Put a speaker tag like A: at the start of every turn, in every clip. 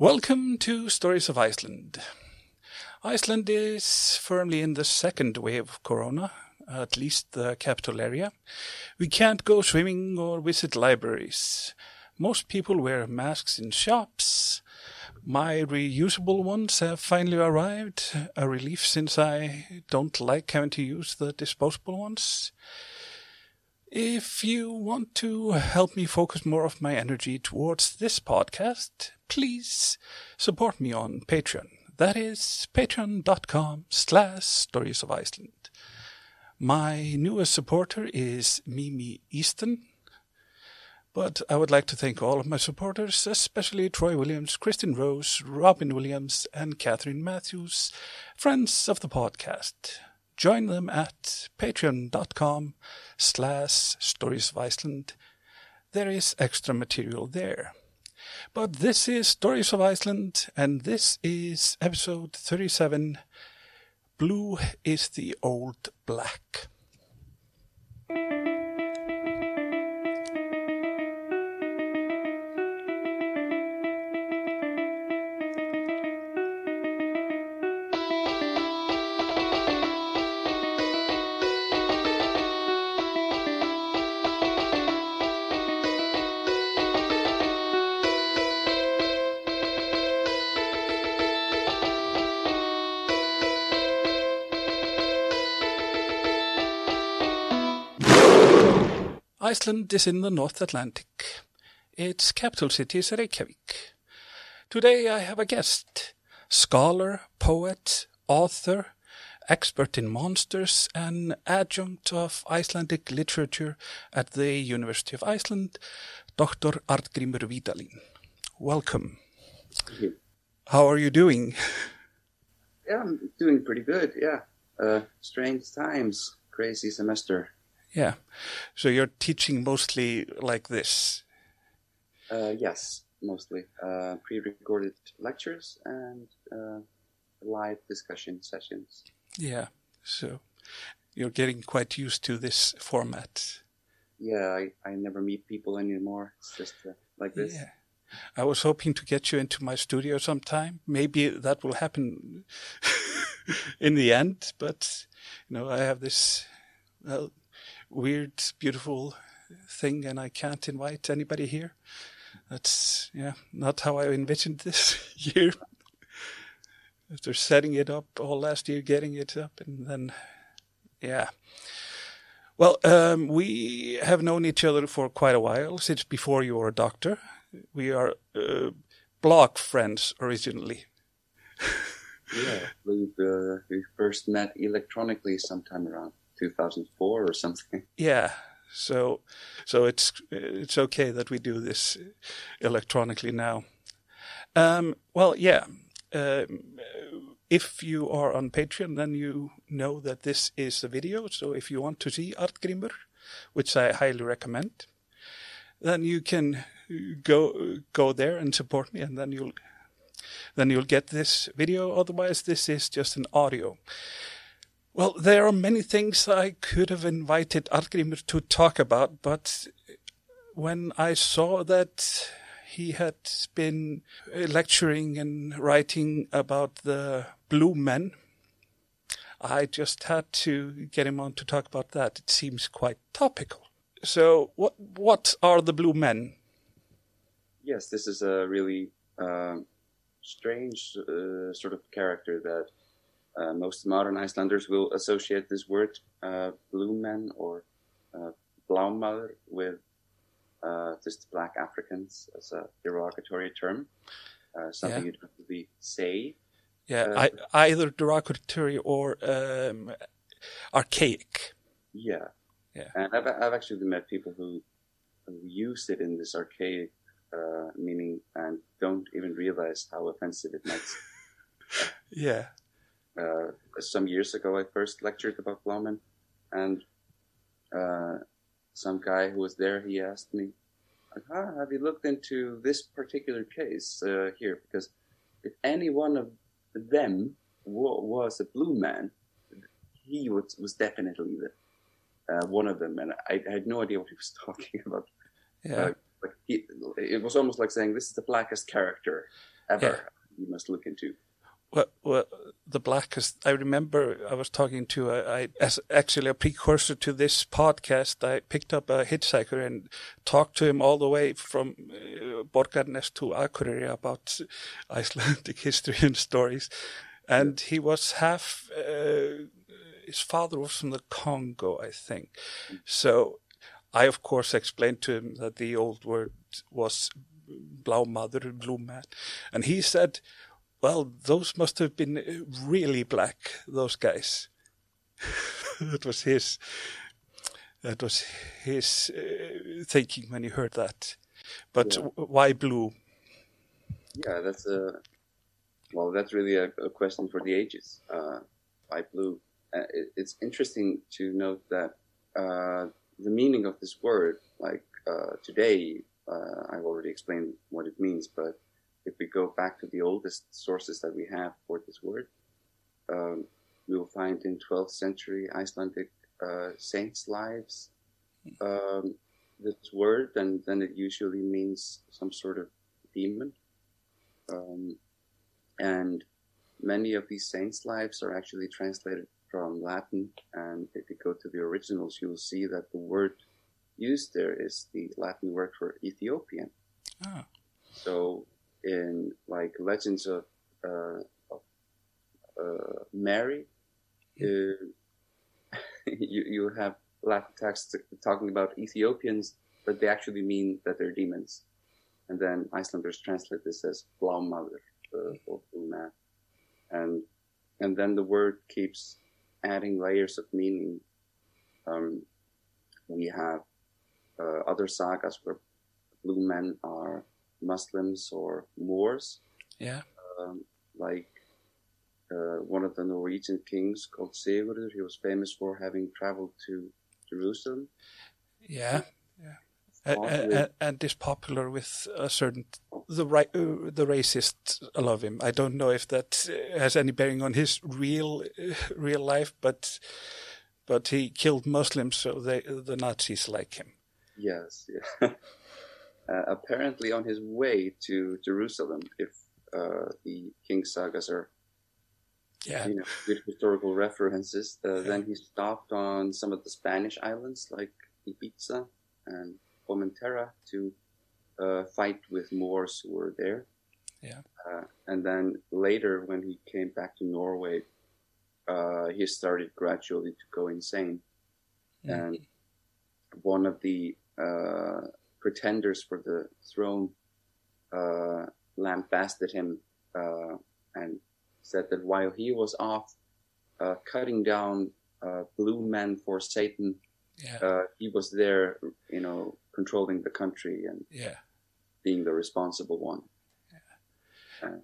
A: Welcome to Stories of Iceland. Iceland is firmly in the second wave of corona, at least the capital area. We can't go swimming or visit libraries. Most people wear masks in shops. My reusable ones have finally arrived, a relief since I don't like having to use the disposable ones. If you want to help me focus more of my energy towards this podcast, please support me on Patreon. That is patreon.com slash stories of Iceland. My newest supporter is Mimi Easton. But I would like to thank all of my supporters, especially Troy Williams, Kristen Rose, Robin Williams, and Catherine Matthews, friends of the podcast. Join them at patreon.com slash stories of Iceland. There is extra material there. But this is Stories of Iceland, and this is episode 37 Blue is the Old Black. Iceland is in the North Atlantic. Its capital city is Reykjavik. Today I have a guest, scholar, poet, author, expert in monsters, and adjunct of Icelandic literature at the University of Iceland, Dr. Arngrímur Vídalín. Welcome. Thank you. How are you doing?
B: Yeah, I'm doing pretty good. Yeah. Uh, strange times, crazy semester.
A: Yeah. So you're teaching mostly like this?
B: Uh, yes, mostly. Uh, pre recorded lectures and uh, live discussion sessions.
A: Yeah. So you're getting quite used to this format.
B: Yeah, I, I never meet people anymore. It's just uh, like this.
A: Yeah. I was hoping to get you into my studio sometime. Maybe that will happen in the end, but you know, I have this well, weird, beautiful thing, and I can't invite anybody here. That's yeah, not how I envisioned this year. After setting it up all last year, getting it up, and then yeah. Well, um, we have known each other for quite a while, since before you were a doctor. We are uh, friends originally.
B: yeah, we uh, we first met electronically sometime around 2004 or something.
A: Yeah. So, so it's it's okay that we do this electronically now. Um, well, yeah. Um, if you are on Patreon, then you know that this is a video. So if you want to see Arngrímur, which I highly recommend, then you can go go there and support me, and then you'll then you'll get this video. Otherwise, this is just an audio. Well, there are many things I could have invited Arngrímur to talk about, but when I saw that he had been lecturing and writing about the blue men, I just had to get him on to talk about that. It seems quite topical. So, what what are the blue men?
B: Yes, this is a really uh, strange uh, sort of character that uh, most modern Icelanders will associate this word uh, blue men or uh, with uh, just black Africans as a derogatory term, uh, something yeah. you don't really say.
A: Yeah, uh, I, either derogatory or um, archaic.
B: Yeah, yeah. And I've, I've actually met people who, who use it in this archaic uh, meaning and don't even realize how offensive it might.
A: yeah
B: uh, some years ago, I first lectured about Blaumen, and uh, some guy who was there, he asked me, ah, "Have you looked into this particular case uh, here? Because if any one of them w- was a blue man, he was, was definitely the, uh, one of them." And I, I, had no idea what he was talking about.
A: Yeah.
B: Uh, he, it was almost like saying, "This is the blackest character." ever. You must look into.
A: Well, well, the blackest. I remember I was talking to a, I, as actually a precursor to this podcast. I picked up a hitchhiker and talked to him all the way from uh, Borgarnes to Akureyri about Icelandic history and stories. And he was half. Uh, his father was from the Congo, I think. So, I of course explained to him that the old word was "blau mother," blue man, and he said well, those must have been really black, those guys. that was his, that was his uh, thinking when he heard that. But yeah. why blue?
B: Yeah, that's a, well, that's really a, a question for the ages. Uh, why blue? Uh, it, it's interesting to note that uh, the meaning of this word, like uh, today, uh, I've already explained what it means, but if we go back to the oldest sources that we have for this word, um, we will find in 12th century Icelandic uh, saints' lives um, this word, and then it usually means some sort of demon. Um, and many of these saints' lives are actually translated from Latin, and if you go to the originals, you will see that the word used there is the Latin word for Ethiopian. Oh. So in like legends of, uh, of uh, Mary, uh, you you have Latin texts talking about Ethiopians, but they actually mean that they're demons, and then Icelanders translate this as Blaumother uh, or Bluna, and and then the word keeps adding layers of meaning. Um, we have uh, other sagas where blue men are Muslims or Moors.
A: Yeah.
B: Um, like uh, one of the Norwegian kings called Sigurður, he was famous for having traveled to Jerusalem.
A: Yeah. Yeah. And, and, is popular with a certain the right uh, the racists love him. I don't know if that has any bearing on his real uh, real life, but but he killed Muslims, so they the Nazis like him.
B: Yes, yeah. uh, apparently on his way to Jerusalem, if uh, the King sagas are
A: yeah.
B: you know, good historical references. Uh, yeah. Then he stopped on some of the Spanish islands like Ibiza and Formentera to uh, fight with Moors who were there.
A: Yeah.
B: Uh, and then later, when he came back to Norway, uh, he started gradually to go insane. Mm. And one of the uh, pretenders for the throne uh, lambasted him uh, and said that while he was off uh, cutting down uh, blue men for Satan,
A: yeah.
B: Uh, he was there, you know, controlling the country and
A: yeah.
B: being the responsible one. Yeah. And,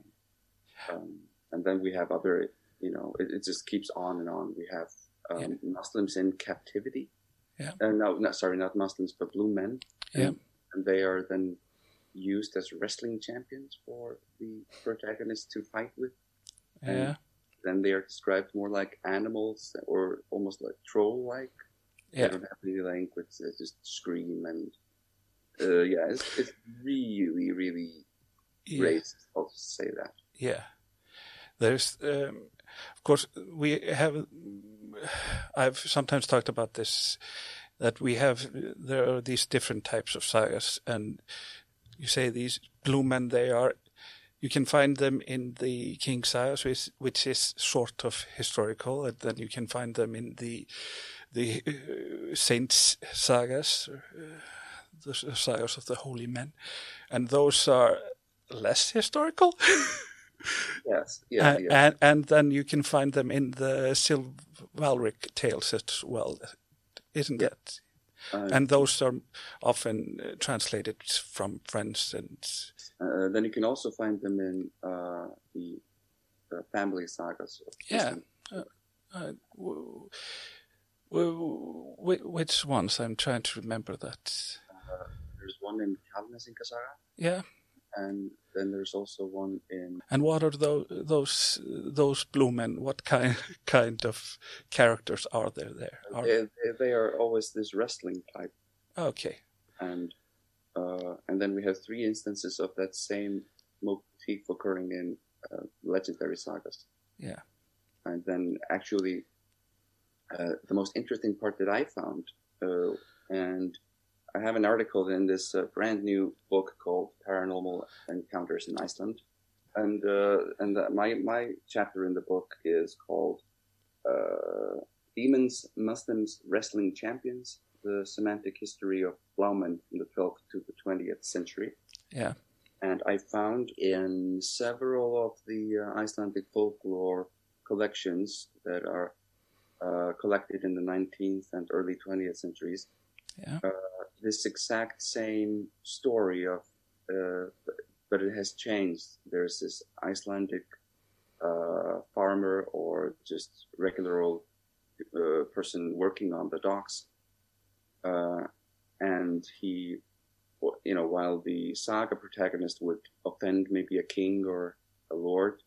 B: um, and then we have other, you know, it, it, just keeps on and on. We have um, Muslims in captivity.
A: Yeah.
B: Uh, no, not sorry, not Muslims, but blue men.
A: Yeah.
B: And, and they are then used as wrestling champions for the protagonist to fight with.
A: Yeah. And
B: then they are described more like animals or almost like troll-like.
A: Yeah.
B: They don't have any language; they just scream and. Uh, yeah, it's, it's really, really yeah. racist. I'll just say that.
A: Yeah, there's, um, of course, we have. I've sometimes talked about this that we have there are these different types of sagas, and you say these blue men they are. You can find them in the King sagas, which, which is sort of historical, and then you can find them in the the uh, saints sagas, uh, the sagas of the holy men, and those are less historical.
B: yes, yeah,
A: and, and, and then you can find them in the chivalric tales as well isn't yeah. it? Uh, and those are often uh, translated from French and.
B: Uh, then you can also find them in uh, the, family sagas.
A: yeah. Uh, uh, w- w- w- which ones? I'm trying to remember that.
B: there's one in Kjalnesinga saga.
A: Yeah
B: and then there's also one in.
A: And what are those those those blue men? What kind kind of characters are there there?
B: Are... They, they are always this wrestling type.
A: Okay.
B: And uh, and then we have three instances of that same motif occurring in uh, legendary sagas.
A: Yeah.
B: And then actually, uh, the most interesting part that I found, uh, and I have an article in this uh, brand new book called Paranormal Encounters in Iceland, and uh, and my my chapter in the book is called uh, Demons, Muslims, Wrestling Champions: The Semantic History of Blaumenn from the 12th to the 20th Century.
A: Yeah.
B: And I found in several of the uh, Icelandic folklore collections that are uh, collected in the 19th and early 20th centuries.
A: Yeah.
B: Uh, this exact same story of, uh, but it has changed. There's this Icelandic uh, farmer or just regular old uh, person working on the docks, uh, and he, you know, while the saga protagonist would offend maybe a king or a lord,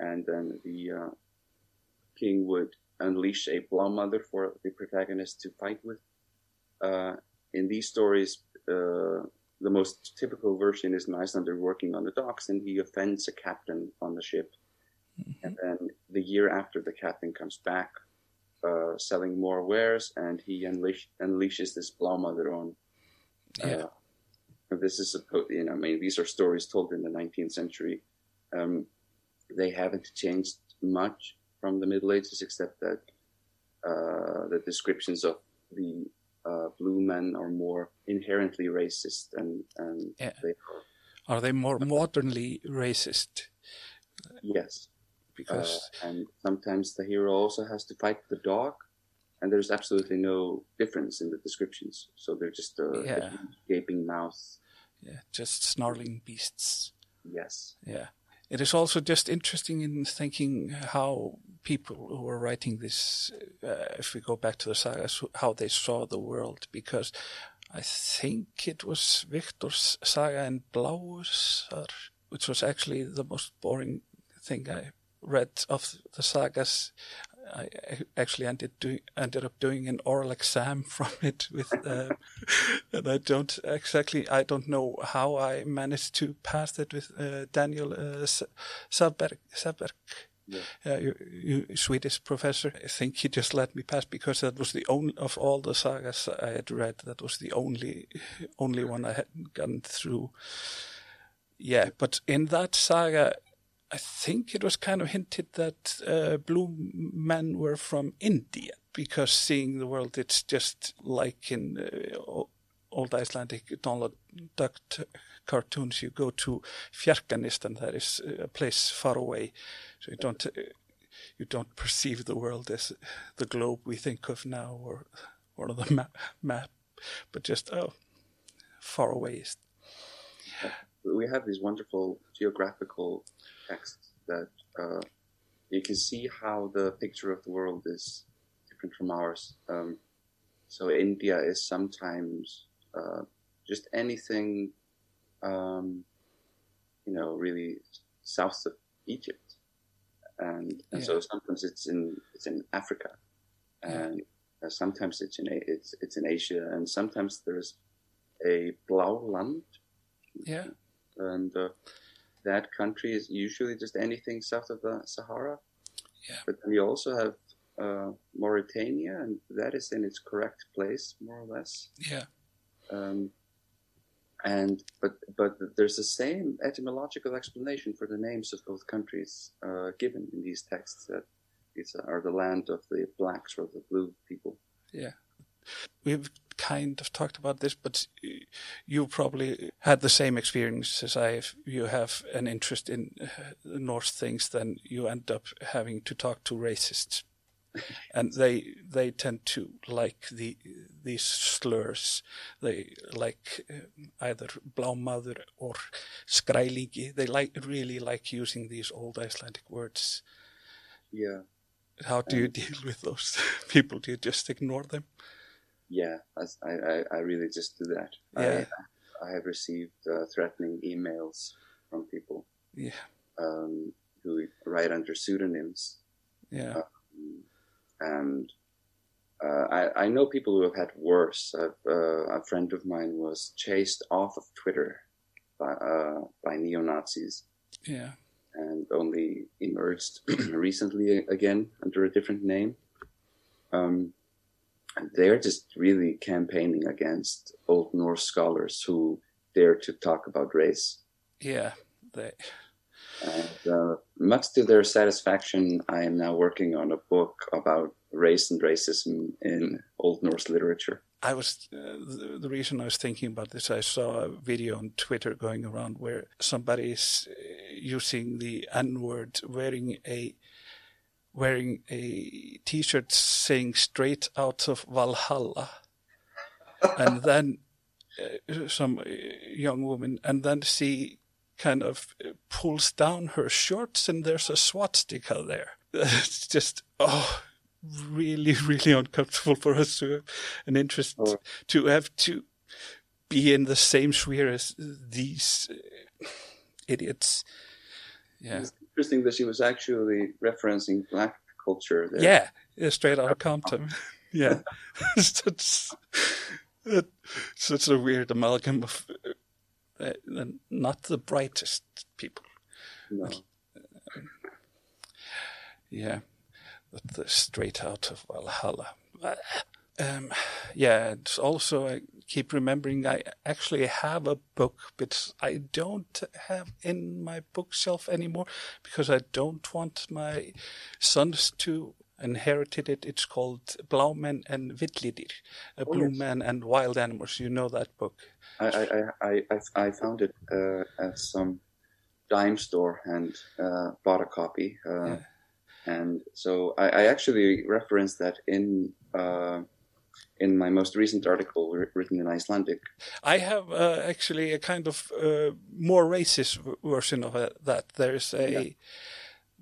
B: and then the king would unleash a Blaumother for the protagonist to fight with. Uh, in these stories, uh, the most typical version is an Icelander working on the docks and he offends a captain on the ship. Mm-hmm. And then the year after, the captain comes back uh, selling more wares and he unleash, unleashes this Blaumother on.
A: Yeah.
B: Uh, this is supposed, you know, I mean, these are stories told in the 19th century. Um, they haven't changed much from the Middle Ages, except that uh, the descriptions of the uh, blue men are more inherently racist, and, and
A: yeah.
B: they
A: are. Are they more modernly racist?
B: Yes,
A: because
B: uh, and sometimes the hero also has to fight the dog, and there's absolutely no difference in the descriptions. So they're just a,
A: yeah.
B: a gaping mouth.
A: Yeah, just snarling beasts.
B: Yes.
A: Yeah. It is also just interesting in thinking how people who were writing this, uh, if we go back to the sagas, how they saw the world, because I think it was Victor's saga in Blauusar, which was actually the most boring thing I read of the sagas. I actually ended doing ended up doing an oral exam from it with, uh, and I don't exactly I don't know how I managed to pass it with uh, Daniel uh.
B: Yeah.
A: Uh, you, you Swedish professor. I think he just let me pass because that was the only of all the sagas I had read. That was the only only one I hadn't gone through. Yeah, but in that saga, I think it was kind of hinted that uh, blue men were from India because seeing the world, it's just like in uh, old Icelandic Donald Duck cartoons. You go to Fjarkanist and that is a place far away, so you don't you don't perceive the world as the globe we think of now or or the map, map but just oh, far away.
B: We have these wonderful geographical texts that uh, you can see how the picture of the world is different from ours. Um, so India is sometimes uh, just anything, um, you know, really south of Egypt, and, and
A: Yeah.
B: so sometimes it's in it's in Africa, and uh, sometimes it's in it's it's in Asia, and sometimes there's a Blauland,
A: Yeah,
B: and uh, that country is usually just anything south of the Sahara.
A: Yeah.
B: But then we also have uh, Mauritania, and that is in its correct place, more or less.
A: yeah,
B: Um, and but but there's the same etymological explanation for the names of both countries uh, given in these texts that these are the land of the blacks or the blue people.
A: Yeah, we've kind of talked about this, but you probably had the same experience as I have. You have an interest in uh, Norse things, then you end up having to talk to racists, and they they tend to like the these slurs. They like uh, either Blaumother or Skrælingi. They like really like using these old Icelandic words.
B: Yeah,
A: How do you deal with those people? Do you just ignore them?
B: yeah. I I, I really just do that.
A: Yeah.
B: I, I have received uh, threatening emails from people
A: Yeah,
B: um, who write under pseudonyms.
A: yeah,
B: and uh, I, I know people who have had worse. I've, uh, a friend of mine was chased off of Twitter by uh, by neo Nazis
A: Yeah.
B: and only emerged recently again under a different name. Um, and they're just really campaigning against Old Norse scholars who dare to talk about race.
A: Yeah. They.
B: And uh, much to their satisfaction, I am now working on a book about race and racism in Old Norse literature.
A: I was uh, the, reason I was thinking about this. I saw a video on Twitter going around where somebody is uh, using the N word, wearing a wearing a T-shirt saying "Straight out of Valhalla," and then uh, some uh, young woman, and then she kind of uh, pulls down her shorts, and there's a swastika there. It's just oh really, really uncomfortable for us to have an interest
B: Oh.
A: to have to be in the same sphere as these uh, idiots. Yeah,
B: It's interesting that she was actually referencing black culture there.
A: yeah, yeah straight out of Compton. yeah, such uh, such a weird amalgam of uh, uh, not the brightest people.
B: No.
A: Yeah, but the straight out of Valhalla. Um, yeah, it's also I keep remembering I actually have a book, but I don't have in my bookshelf anymore because I don't want my sons to inherit it. It's called Blaumen and Vildlidir, uh,
B: Oh,
A: Blue
B: yes.
A: Men and Wild Animals. You know that book?
B: I, I, I, I, I found it uh, at some dime store and uh, bought a copy. Uh,
A: Yeah.
B: And so I, I actually referenced that in uh, in my most recent article written in Icelandic.
A: I have uh, actually a kind of uh, more racist version of it, that. There's a
B: Yeah.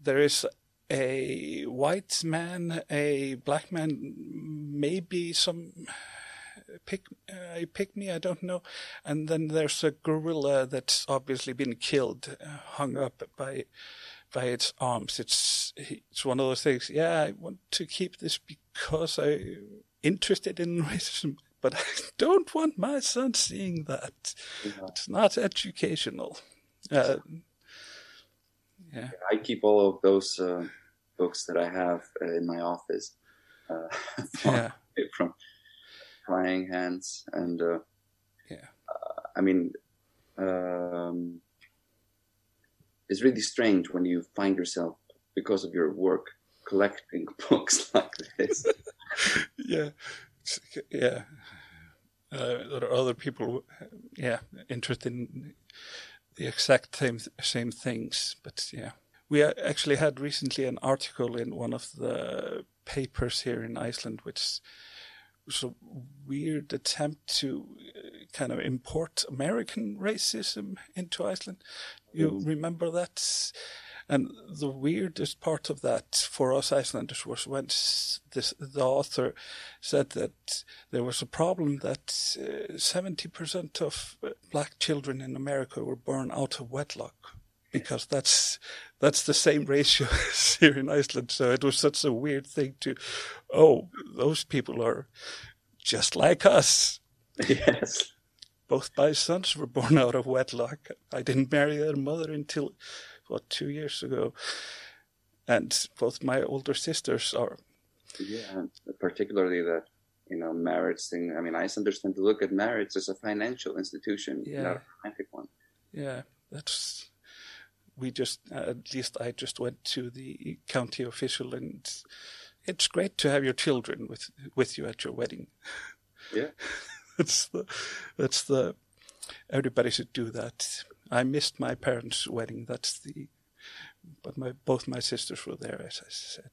A: there is a white man, a black man, maybe some pick uh, a pygmy, I don't know, and then there's a gorilla that's obviously been killed, uh, hung up by by its arms. It's it's one of those things. Yeah, I want to keep this because I'm interested in racism, but I don't want my son seeing that.
B: Know,
A: It's not educational. Uh, yeah,
B: I keep all of those uh, books that I have uh, in my office uh,
A: yeah,
B: from prying hands and uh,
A: Yeah.
B: uh, I mean um, it's really strange when you find yourself because of your work collecting books like this
A: yeah, yeah. Uh, there are other people, yeah, interested in the exact same same things, but yeah. We actually had recently an article in one of the papers here in Iceland, which was a weird attempt to uh, kind of import American racism into Iceland. You remember that? And the weirdest part of that for us Icelanders was when this, the author said that there was a problem that uh, seventy percent of uh, black children in America were born out of wedlock because that's that's the same ratio as here in Iceland. So it was such a weird thing to, oh, those people are just like us.
B: yes
A: Both my sons were born out of wedlock. I didn't marry their mother until, what, two years ago. And both my older sisters are,
B: yeah particularly the you know marriage thing I mean Icelanders tend to look at marriage as a financial institution
A: Yeah.
B: not a romantic one
A: yeah, that's, we just, uh, at least I just went to the county official and it's great to have your children with, with you at your wedding.
B: yeah
A: That's the, that's the, everybody should do that. I missed my parents' wedding. That's the, but my, both my sisters were there, as I said.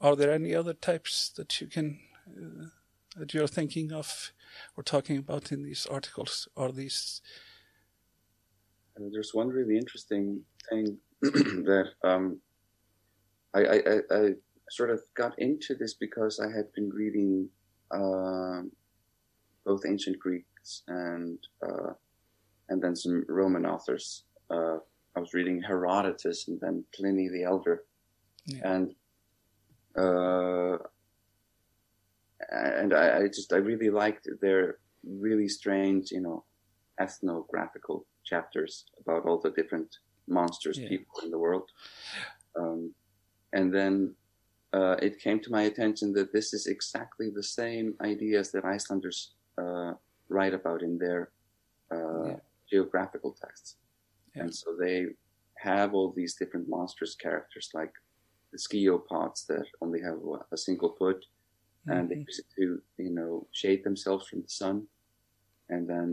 A: Are there any other types that you can, uh, that you're thinking of or talking about in these articles? Are these,
B: Uh, there's one really interesting thing that um, I, I, I, I sort of got into this because I had been reading um, both ancient Greeks and uh, and then some Roman authors. Uh, I was reading Herodotus and then Pliny the Elder,
A: Yeah.
B: and uh, and I, I just I really liked their really strange, you know, ethnographical chapters about all the different monsters,
A: Yeah.
B: people in the world. Um, and then uh, it came to my attention that this is exactly the same ideas that Icelanders uh, write about in their uh,
A: Yeah.
B: geographical texts.
A: Yeah.
B: And so they have all these different monstrous characters, like the sciapods that only have a- single foot, and they use it to, you know, shade themselves from the sun. And then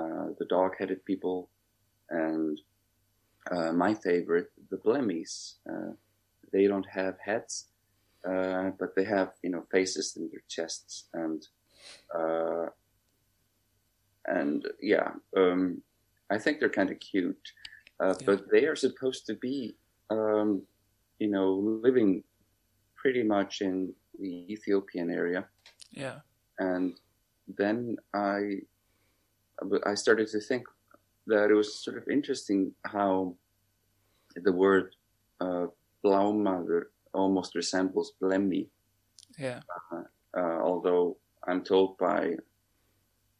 B: uh, the dog-headed people, and uh, my favorite, the blemmies. Uh, they don't have heads, uh, but they have, you know, faces in their chests, and uh, and yeah, um, I think they're kind of cute, uh,
A: Yeah.
B: but they are supposed to be, um, you know, living pretty much in the Ethiopian area
A: Yeah.
B: and then I I started to think that it was sort of interesting how the word uh, almost resembles blemmi,
A: Yeah.
B: uh, although I'm told by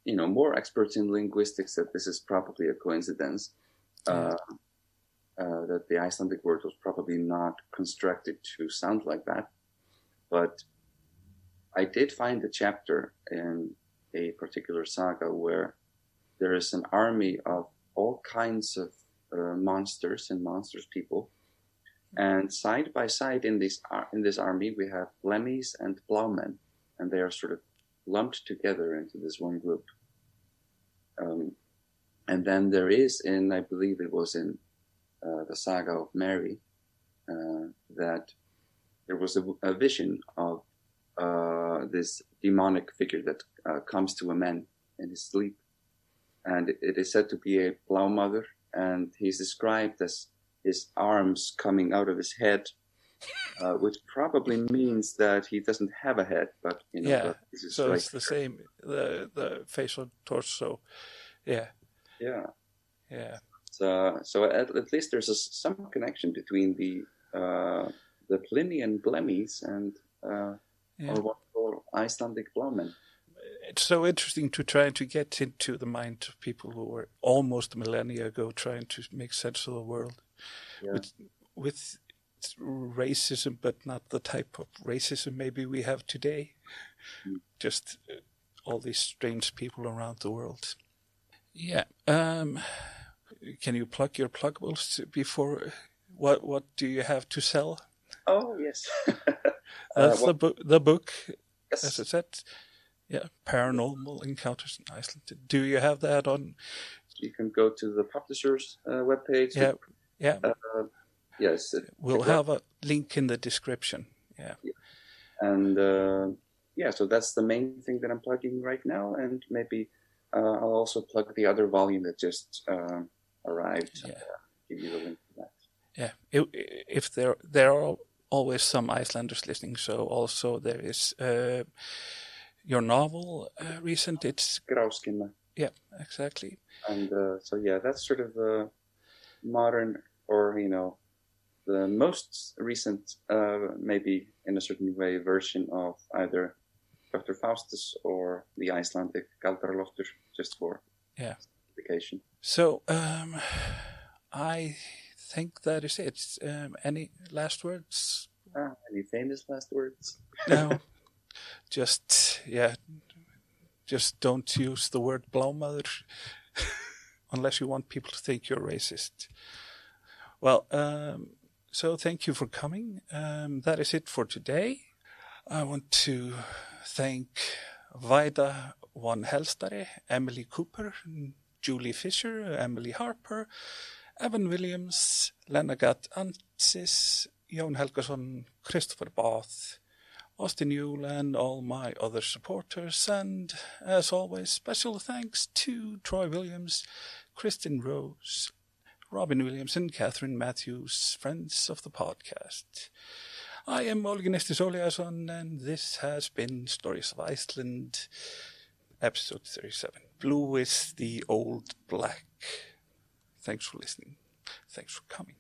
B: you know more experts in linguistics that this is probably a coincidence. Uh, uh, that the Icelandic word was probably not constructed to sound like that, but I did find a chapter in a particular saga where there is an army of all kinds of uh, monsters and monsters people, and side by side in this ar- in this army we have blemmies and blaumen, and they are sort of lumped together into this one group. Um, and then there is in I believe it was in uh, the saga of Mary uh, that there was a, a vision of uh, this demonic figure that uh, comes to a man in his sleep. And it, is said to be a mother, and he's described as his arms coming out of his head, uh, which probably means that he doesn't have a head, but you know,
A: Yeah,
B: this is
A: So
B: like,
A: it's the same. The the facial torso. Yeah.
B: yeah.
A: Yeah.
B: So, so at, at least there's a, some connection between the uh, the Plinian blemmies and uh,
A: Yeah.
B: our wonderful Icelandic blowmen.
A: It's so interesting to try to get into the mind of people who were almost a millennia ago trying to make sense of the world
B: Yeah.
A: with with racism, but not the type of racism maybe we have today.
B: Mm.
A: Just uh, all these strange people around the world. Yeah. Um, can you plug your pluggables before? What What do you have to sell?
B: Oh yes.
A: That's
B: well,
A: the book. The book,
B: yes.
A: as I said. Yeah, paranormal encounters in Iceland. Do you have that on?
B: You can go to the publisher's uh, webpage.
A: Yeah, yeah.
B: Uh, yes.
A: We'll
B: check it out.
A: have a link in the description. Yeah.
B: And uh, yeah, so that's the main thing that I'm plugging right now. And maybe uh, I'll also plug the other volume that just uh, arrived.
A: Yeah.
B: Uh, give you the link to that.
A: Yeah. If, if there there are always some Icelanders listening, so also there is uh, your novel uh, recent. It's
B: Gráskinna.
A: yeah, exactly.
B: And uh, so yeah, that's sort of the modern, or you know, the most recent, uh, maybe in a certain way, version of either Dr. Faustus or the Icelandic Galdraloftur, just for
A: Yeah.
B: simplification.
A: So um, I think that is it. Um, any last words?
B: Ah, any famous last words?
A: No. just yeah. Just don't use the word blowmother unless you want people to think you're racist. Well, um, so thank you for coming. Um, that is it for today. I want to thank Vida Von Helstare, Emily Cooper, Julie Fisher, Emily Harper, Evan Williams, Lenagat Antsis, Jon Helgason, Christopher Bath, Austin Yule, and all my other supporters. And as always, special thanks to Troy Williams, Kristen Rose, Robin Williams, and Catherine Matthews, friends of the podcast. I am Olga Nestisoliason, and this has been Stories of Iceland, episode 37. Blue is the old black. Thanks for listening. Thanks for coming.